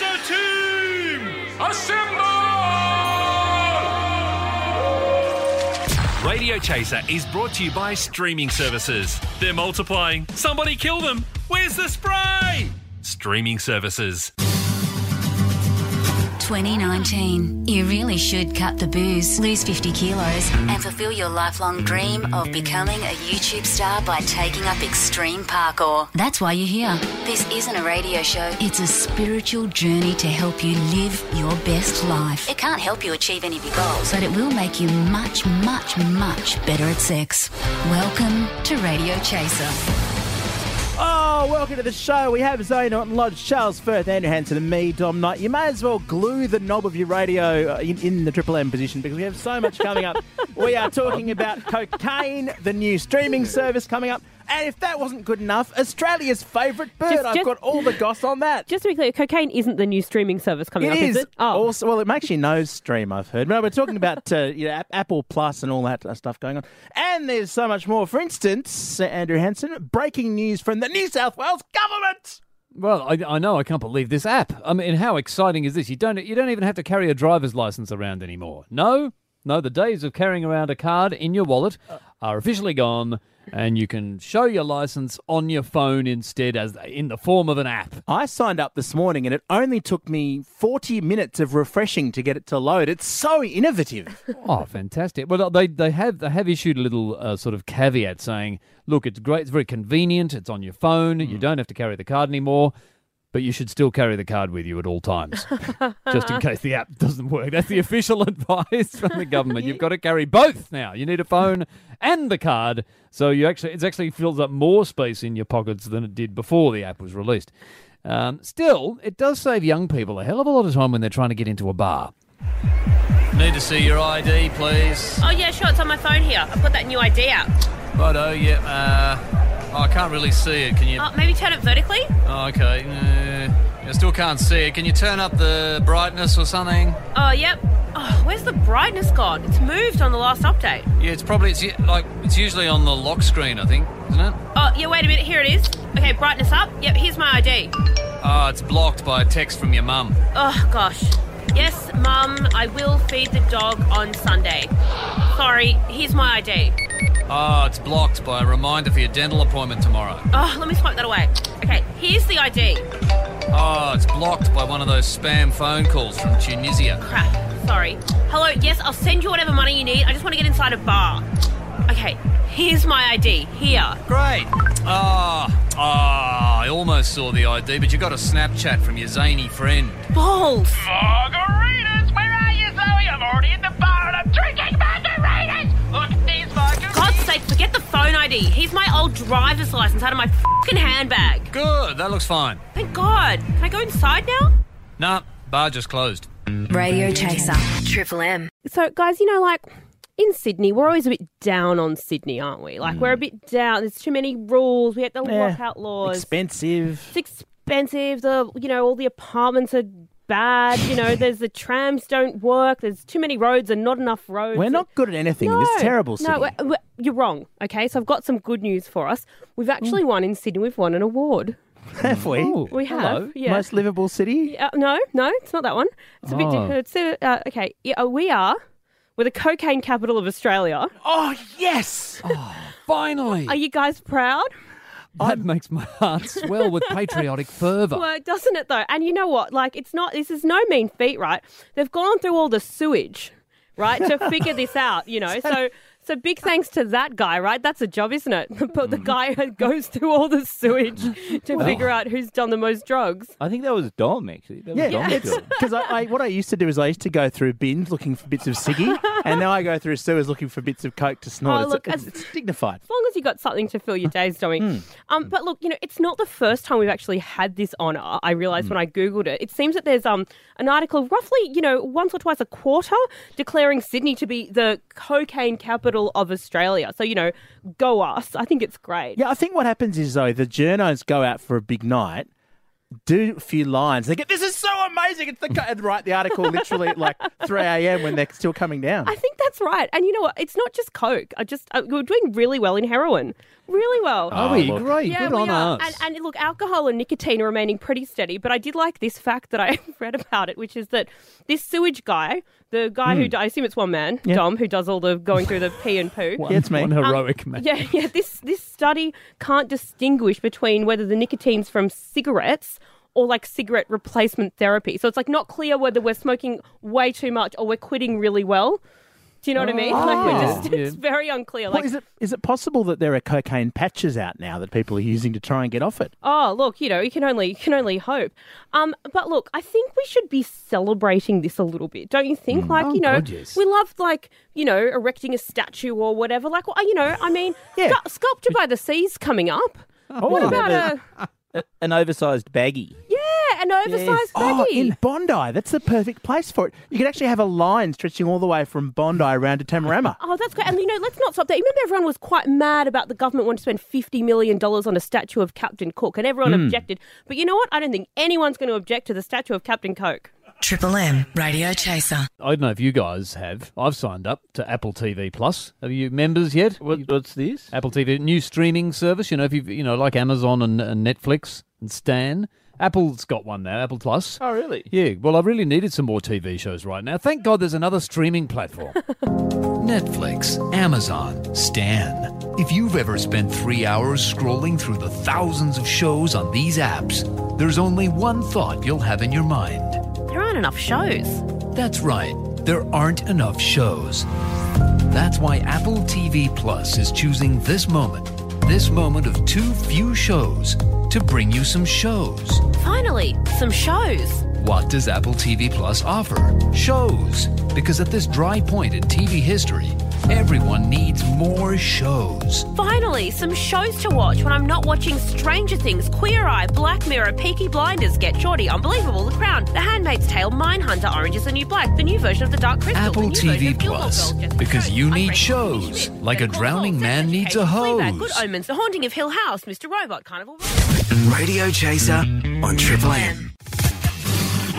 Chaser team, assemble! Radio Chaser is brought to you by streaming services. They're multiplying. Somebody kill them. Where's the spray? Streaming services. 2019. You really should cut the booze, lose 50 kilos, and fulfill your lifelong dream of becoming a YouTube star by taking up extreme parkour. That's why you're here. This isn't a radio show, it's a spiritual journey to help you live your best life. It can't help you achieve any of your goals, but it will make you much, much, much better at sex. Welcome to Radio Chaser. Oh, welcome to the show. We have Zoe Norton Lodge, Charles Firth, Andrew Hansen, and me, Dom Knight. You may as well glue the knob of your radio uh, in, in the Triple M position because we have so much coming up. we are talking about cocaine, the new streaming service coming up. And if that wasn't good enough, Australia's favourite bird. Just- I've just- got all the goss on that. Just to be clear, cocaine isn't the new streaming service coming It up, is. is it? Oh, Also, well, it makes your nose stream. I've heard. No, we're talking about uh, you know, Apple Plus and all that uh, stuff going on, and there's so much more. For instance, uh, Andrew Hansen, breaking news from the New South Wales government. Well, I, I know I can't believe this app. I mean, how exciting is this? You don't you don't even have to carry a driver's license around anymore. No, no, the days of carrying around a card in your wallet are officially gone, and you can show your license on your phone instead, as in the form of an app. I signed up this morning, and it only took me 40 minutes of refreshing to get it to load. It's so innovative. Oh, fantastic! Well, they they have they have issued a little uh, sort of caveat saying, look, it's great, it's very convenient, it's on your phone, you don't have to carry the card anymore. But you should still carry the card with you at all times, just in case the app doesn't work. That's the official advice from the government. You've got to carry both now. You need a phone and the card, so you actually it actually fills up more space in your pockets than it did before the app was released. Um, still, it does save young people a hell of a lot of time when they're trying to get into a bar. Need to see your ID, please. Oh yeah, sure. It's on my phone here. I've got that new ID out. Righto, yeah. Uh, oh, I can't really see it. Can you? Oh, maybe turn it vertically. Oh, okay. Uh, I still can't see it. Can you turn up the brightness or something? Oh yep. Oh, where's the brightness gone? It's moved on the last update. Yeah, it's probably it's like it's usually on the lock screen, I think, isn't it? Oh yeah, wait a minute. Here it is. Okay, brightness up. Yep, here's my ID. Oh, it's blocked by a text from your mum. Oh gosh. Yes, Mum, I will feed the dog on Sunday. Sorry, here's my ID. Oh, it's blocked by a reminder for your dental appointment tomorrow. Oh, let me swipe that away. Okay, here's the ID. Oh, it's blocked by one of those spam phone calls from Tunisia. Crap. Sorry. Hello. Yes, I'll send you whatever money you need. I just want to get inside a bar. Okay, here's my ID. Here. Great. Ah, ah, I almost saw the ID, but you got a Snapchat from your zany friend. Balls. Margaritas! Where are you, Zoe? I'm already in the bar and I'm drinking margaritas! The phone ID. Here's my old driver's license out of my fucking handbag. Good, that looks fine. Thank God. Can I go inside now? Nah, bar just closed. Radio Chaser. Triple M. So, guys, you know, like in Sydney, we're always a bit down on Sydney, aren't we? Like, we're a mm. bit down. There's too many rules. We have to Yeah. lock out laws. Expensive. it's expensive. The you know all the apartments are bad. You know, there's the trams don't work. There's too many roads and not enough roads. We're not good at anything in this terrible city. No, we're, we're- you're wrong. Okay, so I've got some good news for us. We've actually won in Sydney. We've won an award. have we? We have. hello. Yeah. Most livable city? Uh, no, no, it's not that one. It's a bit Oh. different. It's, uh, uh, okay, yeah, uh, we are. We're the cocaine capital of Australia. Oh, yes! oh, Finally! Are you guys proud? That makes my heart swell with patriotic fervour. Well, doesn't it though? And you know what? Like, it's not. This is no mean feat, right? They've gone through all the sewage, right, to figure this out. You know, so so big thanks to that guy, right? That's a job, isn't it? But the guy who goes through all the sewage to figure out who's done the most drugs. I think that was Dom, actually. That was Yeah, Dom's it's job. because I, I, what I used to do is I used to go through bins looking for bits of ciggy, and now I go through sewers looking for bits of coke to snort. Oh, it's, look, it's, as- it's dignified. As long as you got something to fill your days, Tommy. Um, but look, you know, it's not the first time we've actually had this honour. I realised when I googled it. It seems that there's um an article, roughly, you know, once or twice a quarter, declaring Sydney to be the cocaine capital of Australia. So you know, go us. I think it's great. Yeah, I think what happens is though the journos go out for a big night, do a few lines. They get this is so amazing! It's the co- and write the article literally at like 3 a.m. when they're still coming down. I think that's right. And you know what? It's not just coke. I just uh, we're doing really well in heroin. Really well. Are we? look. Great. Yeah, Good we on are. us. And, and look, alcohol and nicotine are remaining pretty steady. But I did like this fact that I read about it, which is that this sewage guy, the guy who I assume it's one man, Hmm. Yeah. Dom, who does all the going through the pee and poo. Yeah, it's me. One heroic man. Um, Yeah, yeah. This this study can't distinguish between whether the nicotine's from cigarettes or like cigarette replacement therapy. So it's like not clear whether we're smoking way too much or we're quitting really well. Do you know what I mean? Like we're just yeah. it's very unclear. Well, Like is it is it possible that there are cocaine patches out now that people are using to try and get off it? Oh, look, you know, you can only you can only hope. Um, but look, I think we should be celebrating this a little bit, don't you think? Like, Oh, you know, God, yes. we love like you know erecting a statue or whatever. Like, well, you know, I mean, Yeah. scu- sculpture by the seas coming up. what Oh, about a A- An oversized baggie. Yeah, an oversized Oh, baggie? in Bondi, that's the perfect place for it. You could actually have a line stretching all the way from Bondi around to Tamarama. Oh, that's great. And, you know, let's not stop there. You remember everyone was quite mad about the government wanting to spend $50 million on a statue of Captain Cook, and everyone Hmm. objected. But you know what? I don't think anyone's going to object to the statue of Captain Coke. Triple M Radio Chaser. I don't know if you guys have. I've signed up to Apple TV Plus. Have you members yet? What, what's this? Apple TV, new streaming service. You know, if you you know like Amazon and, and Netflix and Stan. Apple's got one now, Apple Plus. Oh, really? Yeah, well, I really needed some more TV shows right now. Thank God there's another streaming platform. Netflix, Amazon, Stan. If you've ever spent three hours scrolling through the thousands of shows on these apps, there's only one thought you'll have in your mind. There aren't enough shows. That's right, there aren't enough shows. That's why Apple TV Plus is choosing this moment, this moment of too few shows, to bring you some shows. Finally, some shows. What does Apple TV Plus offer? Shows. Because at this dry point in TV history, everyone needs more shows. Finally, some shows to watch when I'm not watching Stranger Things, Queer Eye, Black Mirror, Peaky Blinders, Get Shorty, Unbelievable, The Crown, The Handmaid's Tale, Mindhunter, Orange is the New Black, the new version of The Dark Crystal, Apple the new TV of Plus, Girls, Jessica because you need shows, Kimmy like a drowning Saul, man needs a Education, Fleabag, hose. Good Omens, The Haunting of Hill House, Mr. Robot, Carnival Row. Radio Chaser on Triple M.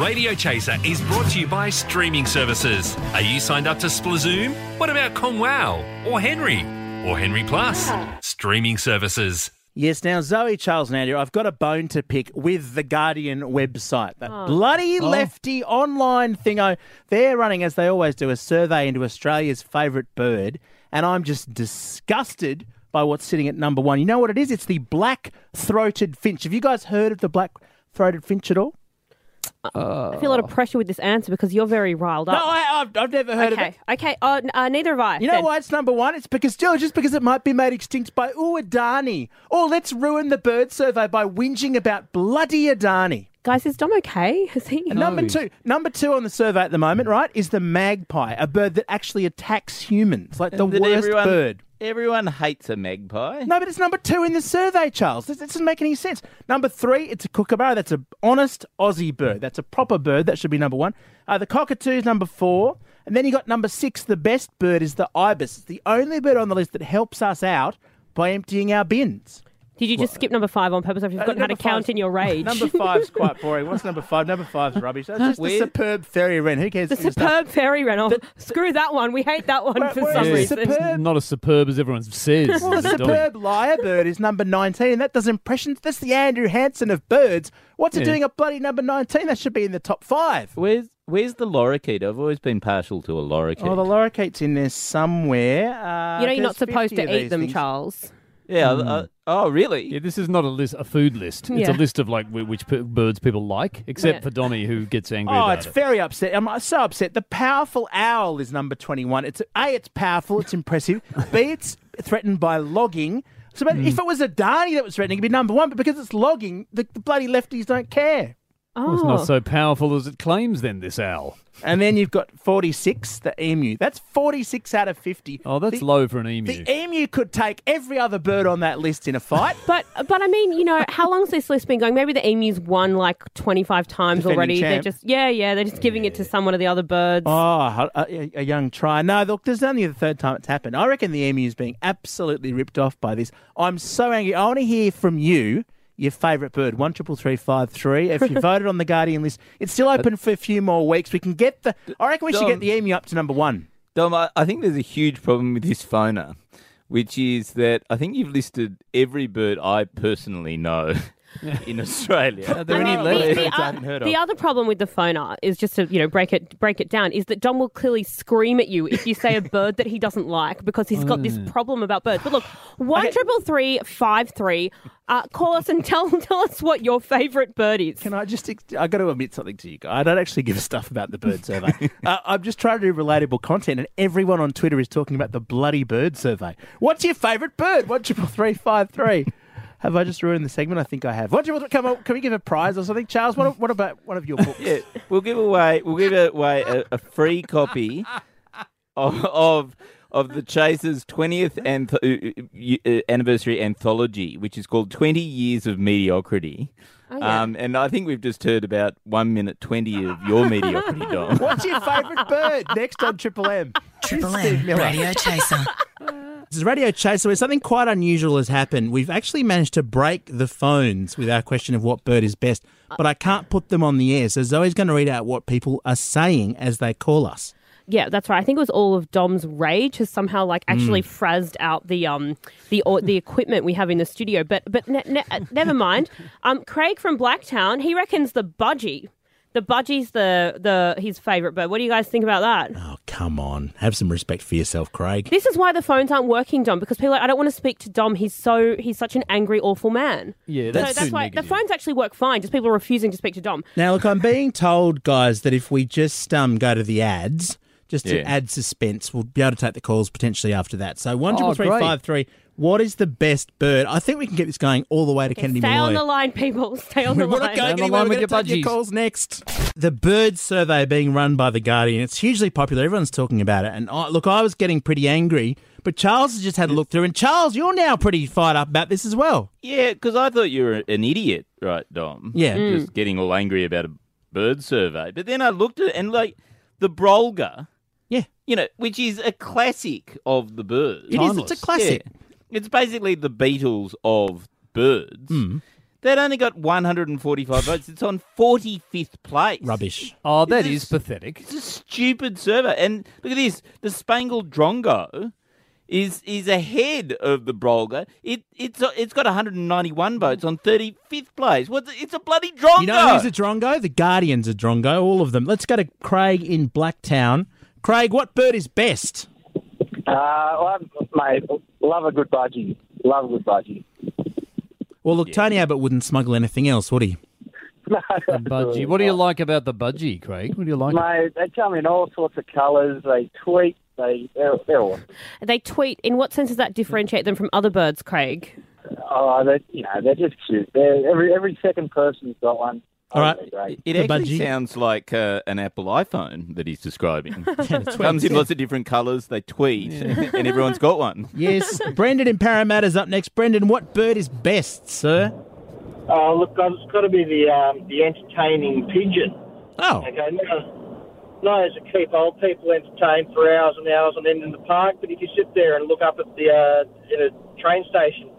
Radio Chaser is brought to you by streaming services. Are you signed up to Splazoom? What about Kongwow or Henry or Henry Plus? Streaming services. Yes, now Zoe, Charles, and Andrew, I've got a bone to pick with the Guardian website. That oh. bloody oh. lefty online thingo. They're running, as they always do, a survey into Australia's favourite bird, and I'm just disgusted by what's sitting at number one. You know what it is? It's the black-throated finch. Have you guys heard of the black-throated finch at all? I feel a lot of pressure with this answer because you're very riled No, up. I, I've, I've never heard of it. okay, okay. Uh, n- uh, neither have I. You know Then. why it's number one? It's because still just because it might be made extinct by ooh Adani. Or let's ruin the bird survey by whinging about bloody Adani. Guys, is Dom okay? Is he? And number two, number two on the survey at the moment, right, is the magpie, a bird that actually attacks humans, like the And that worst everyone, bird. Everyone hates a magpie. No, but it's number two in the survey, Charles. This, this doesn't make any sense. Number three, it's a kookaburra. That's an honest Aussie bird. That's a proper bird. That should be number one. Uh, the cockatoo is number four. And then you got number six. The best bird is the ibis. It's the only bird on the list that helps us out by emptying our bins. Did you just skip number five on purpose? I've Uh, forgotten how to count in your rage. Number five's quite boring. What's number five? Number five's rubbish. That's just the superb fairy wren. Who cares? the what your superb fairy wren. Oh, screw that one. We hate that one Where- for where some reason. the superb? Not as superb as everyone says. Well, is the it, Dolly? superb lyrebird is number 19, and that does impressions. That's the Andrew Hansen of birds. What's it doing at bloody number 19? That should be in the top five. Where's Where's the lorikeet? I've always been partial to a lorikeet. Oh, the lorikeet's in there somewhere. Uh, you know, you're not supposed to eat them, things. Charles. Yeah. Uh, hmm. uh, oh, really? Yeah, this is not a list, a food list. It's Yeah. a list of like wh- which p- birds people like, except Yeah. for Donny, who gets angry Oh, about it's it. very upset. I'm uh, so upset. The powerful owl is number 21. It's A, it's powerful, it's impressive. B, it's threatened by logging. So but hmm. if it was Adani that was threatening, it'd be number one. But because it's logging, the, the bloody lefties don't care. Oh, Well, it's not oh. so powerful as it claims. Then this owl. And then you've got 46, the emu. That's 46 out of 50. Oh, that's The- low for an emu. The emu could take every other bird on that list in a fight. But but I mean, you know, how long's this list been going? Maybe the emu's won like twenty five times Defending already. They're just yeah, yeah. They're just giving it to some one of the other birds. Oh, a, a- uh, a young try. No, look, this is only the third time it's happened. I reckon the emu is being absolutely ripped off by this. I'm so angry. I want to hear from you, your favourite bird. One triple three five three. If you voted on the Guardian list, it's still open for a few more weeks. We can get the. I reckon we should get the emu up to number one. Dom, I, I think there's a huge problem with this phoner, which is that I think you've listed every bird I personally know in Australia. Are there I any mean, left? the, birds the, I haven't heard the of. other problem with the phoner is just to you know break it break it down is that Dom will clearly scream at you if you say a bird that he doesn't like because he's got this problem about birds. But look, one triple three five three. Uh, call us and tell tell us what your favourite bird is. Can I just? I got to admit something to you guys. I don't actually give a stuff about the bird survey. uh, I'm just trying to do relatable content, and everyone on Twitter is talking about the bloody bird survey. What's your favourite bird? One triple three five three. Have I just ruined the segment? I think I have. One triple three. Come on, can we give a prize or something, Charles? What, what about one of your books? Yeah, we'll give away we'll give away a, a free copy of, of of the Chasers' twentieth anth- uh, uh, anniversary anthology, which is called Twenty Years of Mediocrity. yeah. Um, and I think we've just heard about one minute twenty of your mediocrity, Dom. What's your favourite bird? Next on Triple M. Triple M Radio Chaser. This is Radio Chaser where something quite unusual has happened. We've actually managed to break the phones with our question of what bird is best, but I can't put them on the air. So Zoe's going to read out what people are saying as they call us. Yeah, that's right. I think it was all of Dom's rage has somehow like actually frazzed out the um the or, the equipment we have in the studio. But but ne- ne- never mind. Um, Craig from Blacktown he reckons the budgie, the budgie's the the his favourite bird. What do you guys think about that? Oh, come on. Have some respect for yourself, Craig. This is why the phones aren't working, Dom, because people are like, I don't want to speak to Dom. He's so he's such an angry, awful man. Yeah, So that's, that's too why negative. the phones actually work fine. Just people are refusing to speak to Dom. Now, look, I'm being told, guys, that if we just um, go to the ads, just to Yeah. add suspense, we'll be able to take the calls potentially after that. So one triple Oh, three great. five three. What is the best bird? I think we can get this going all the way to Kennedy Stay on the line, people. Stay on the We're line. not going Stay anywhere. We're going to your take your calls next. The bird survey being run by the Guardian. It's hugely popular. Everyone's talking about it. And I, look, I was getting pretty angry, but Charles has just had a look through. And Charles, you're now pretty fired up about this as well. Yeah, because I thought you were an idiot, right, Dom? Yeah. Mm. Just getting all angry about a bird survey. But then I looked at it and, like, the Brolga, Yeah, you know, which is a classic of the birds. it is. It's a classic. Yeah. It's basically the Beatles of birds. Hmm. They'd only got 145 votes. It's on 45th place. Rubbish. Oh, that This is pathetic. It's a stupid server. And look at this. The Spangled Drongo is is ahead of the Brolga. It it's it's got 191 votes on 35th place. What's it's a bloody Drongo. You know who's a Drongo? The Guardian's a Drongo, all of them. Let's go to Craig in Blacktown. Craig, what bird is best? Uh, well, mate, love a good budgie. Love a good budgie. Well, look, Tony Abbott wouldn't smuggle anything else, would he? No. Budgie. What do you like about the budgie, Craig? What do you like? Mate, they come in all sorts of colours. They tweet. They they're, they're awesome. They tweet. In what sense does that differentiate them from other birds, Craig? Oh, they you know they're just cute. They're, every every second person's got one. All right. Great. It The actually budgie. sounds like uh, an Apple iPhone that he's describing. tweets, Comes in lots of different colours. They tweet, and everyone's got one. Yes. Brendan in Parramatta's up next. Brendan, what bird is best, sir? Oh, look, it's got to be the um, the entertaining pigeon. Oh, Okay, no, no, to keep old people entertained for hours and hours on end in the park. But if you sit there and look up at the uh, in a train station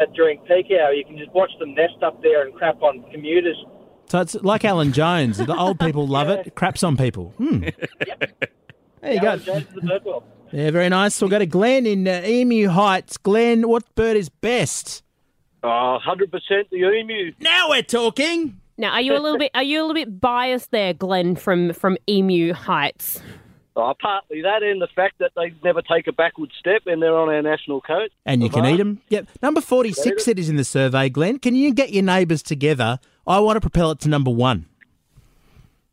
at during peak hour, you can just watch them nest up there and crap on commuters. So it's like Alan Jones. The old people love it. Craps on people. Hmm. There you go. Alan Jones the. Yeah, very nice. We'll go to Glenn in uh, Emu Heights. Glenn, what bird is best? Oh, 100% the emu. Now we're talking. Now, are you a little bit are you a little bit biased there, Glenn from from Emu Heights? Oh, partly that and the fact that they never take a backward step and they're on our national coast. And you can eat them. Yep. Number 46 cities in the survey, Glenn. Can you get your neighbours together? I want to propel it to number one.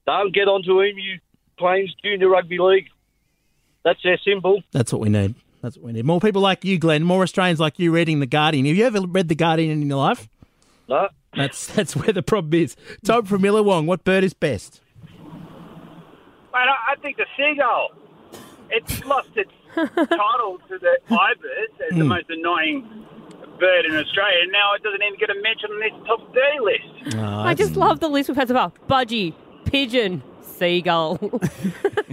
Don't get onto Emu Plains Junior Rugby League. That's their symbol. That's what we need. That's what we need. More people like you, Glenn. More Australians like you reading The Guardian. Have you ever read The Guardian in your life? No. That's that's where the problem is. Tom from Millawong, what bird is best? Mate, I, I think the seagull. It's lost its title to the ibis as the Mm. most annoying bird in Australia. and Now it doesn't even get a mention on this top 30 list. I just love the list we've had so far. Budgie, pigeon, seagull.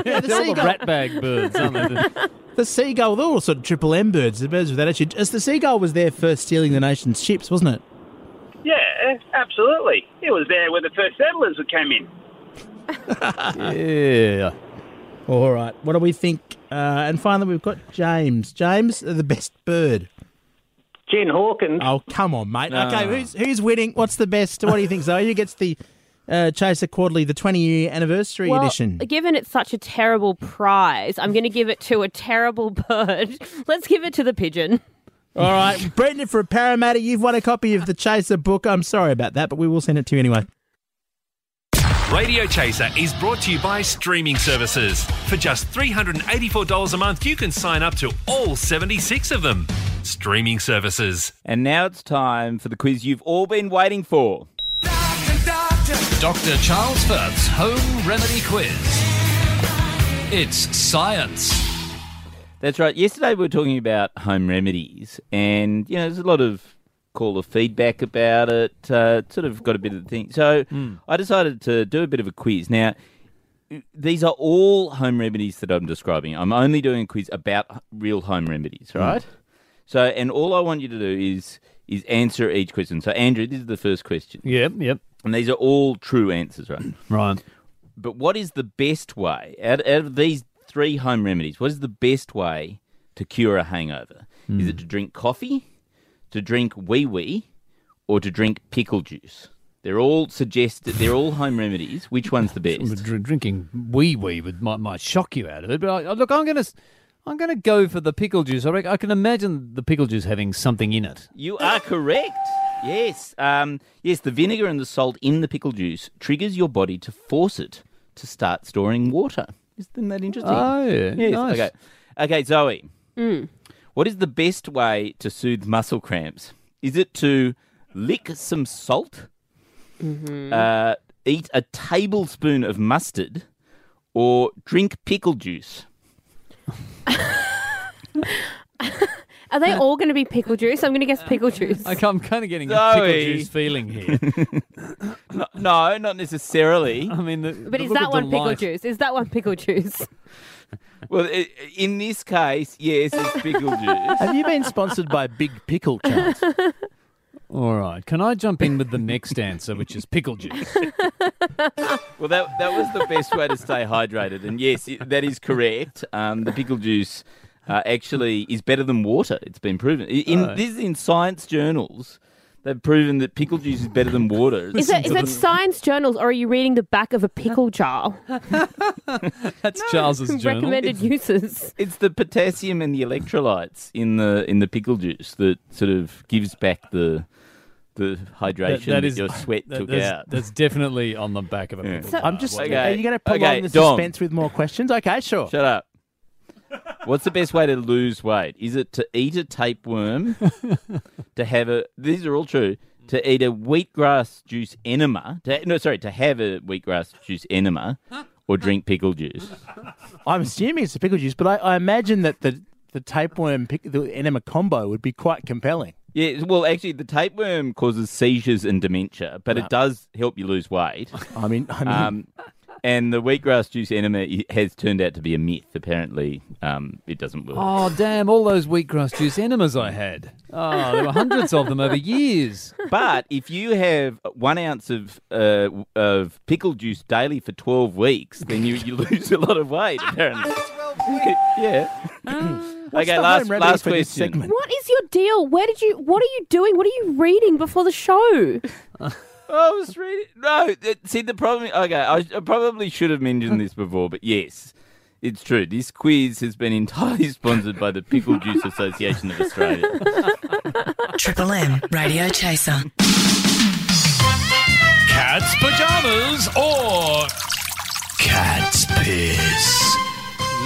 Yeah, They're all the ratbag birds, aren't they? The seagull, they're all sort of triple M birds, the birds with that attitude. As the seagull was there first stealing the nation's ships, wasn't it? Yeah, absolutely. It was there when the first settlers came in. Yeah. All right. What do we think? Uh, and finally, we've got James. James, the best bird. Jen Hawkins. Oh, come on, mate. No. Okay, who's who's winning? What's the best? What do you think, Zoe? Who gets the uh, Chaser Quarterly, the 20 year anniversary well, edition? given it's such a terrible prize, I'm going to give it to a terrible bird. Let's give it to the pigeon. All right, Brendan for Parramatta, you've won a copy of the Chaser book. I'm sorry about that, but we will send it to you anyway. Radio Chaser is brought to you by streaming services. For just $384 a month, you can sign up to all 76 of them. Streaming services. And now it's time for the quiz you've all been waiting for. Dr. Charles Firth's Home Remedy Quiz. It's science. That's right. Yesterday we were talking about home remedies, and you know, there's a lot of caller feedback about it. Uh, sort of got a bit of the thing. So hmm. I decided to do a bit of a quiz. Now, these are all home remedies that I'm describing. I'm only doing a quiz about real home remedies, hmm. right? So, and all I want you to do is is answer each question. So, Andrew, this is the first question. Yep, yep. And these are all true answers, right? Right. But what is the best way out, out of these three home remedies? What is the best way to cure a hangover? Is hmm. it to drink coffee, to drink wee wee, or to drink pickle juice? They're all suggested. They're all home remedies. Which one's the best? Drinking wee wee would might, might shock you out of it, but I, look, I'm gonna s- I'm gonna go for the pickle juice. I, reckon, I can imagine the pickle juice having something in it. You are correct. Yes. Um, yes, the vinegar and the salt in the pickle juice triggers your body to force it to start storing water. Isn't that interesting? Oh, yeah. Yes. Nice. Okay. Okay, Zoe. What is the best way to soothe muscle cramps? Is it to lick some salt, uh, eat a tablespoon of mustard, or drink pickle juice? Are they all going to be pickle juice? I'm going to guess pickle juice. I, I'm kind of getting a pickle Zoe. juice feeling here. No, no not necessarily. I mean, the, But the is look that of one pickle delight- juice? Is that one pickle juice? Well, i- in this case, yes, it's pickle juice. Have you been sponsored by Big Pickle, Charles? All right. Can I jump in with the next answer, which is pickle juice? Well, that that was the best way to stay hydrated, and yes, it, that is correct. Um, the pickle juice uh, actually is better than water. It's been proven. In Oh. this is in science journals. They've proven that pickle juice is better than water. Is that, is that science journals or are you reading the back of a pickle jar? That's Charles's journal. Recommended uses. It's the potassium and the electrolytes in the in the pickle juice that sort of gives back the the hydration that, your sweat that- took that's, out. That's definitely on the back of a pickle jar. I'm just. Okay. Are you going to prolong Okay, the Dom. suspense with more questions? Okay, sure. Shut up. What's the best way to lose weight? Is it to eat a tapeworm? to have a these are all true. To eat a wheatgrass juice enema. To, no, sorry, to have a wheatgrass juice enema, or drink pickle juice. I'm assuming it's the pickle juice, but I, I imagine that the the tapeworm pick, the enema combo would be quite compelling. Yeah, well, actually, the tapeworm causes seizures and dementia, but it does help you lose weight. I mean, I mean, Um, and the wheatgrass juice enema has turned out to be a myth. Apparently, um, it doesn't work. Oh, damn, all those wheatgrass juice enemas I had. Oh, there were hundreds of them over years. But if you have one ounce of uh, of pickle juice daily for twelve weeks, then you, you lose a lot of weight. Apparently, yeah. okay, the last home last for this question. segment? What is your deal? Where did you? What are you doing? What are you reading before the show? I was reading. No, it- see the problem. Okay, I, I probably should have mentioned this before, but yes, it's true. This quiz has been entirely sponsored by the Pickle Juice Association of Australia. Triple M Radio Chaser. Cat's pajamas or cat's piss.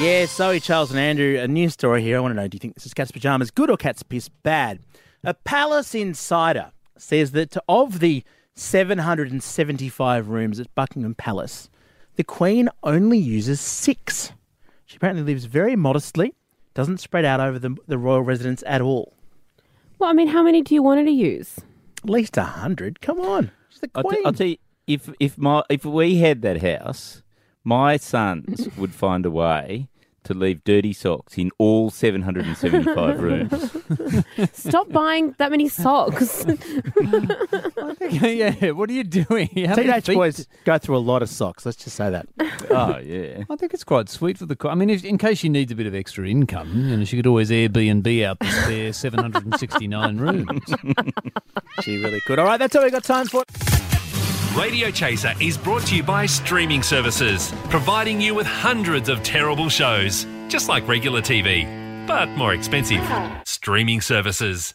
Yeah, Zoe, Charles, and Andrew, a news story here. I want to know do you think this is cat's pajamas good or cat's piss bad? A palace insider says that of the 775 rooms at Buckingham Palace, the Queen only uses six. She apparently lives very modestly, doesn't spread out over the, the royal residence at all. Well, I mean, how many do you want her to use? At least a hundred. Come on, she's the I'll, Queen. t- I'll tell you, if if my if we had that house, my sons would find a way to leave dirty socks in all 775 rooms. Stop buying that many socks. yeah, what are you doing? How Teenage feet- boys go through a lot of socks. Let's just say that. Oh, yeah. I think it's quite sweet for the. co- I mean, if, in case she needs a bit of extra income, you know, she could always Airbnb out the spare 769 rooms. She really could. All right, that's all we got time for. Radio Chaser is brought to you by streaming services, providing you with hundreds of terrible shows, just like regular TV, but more expensive. Streaming services.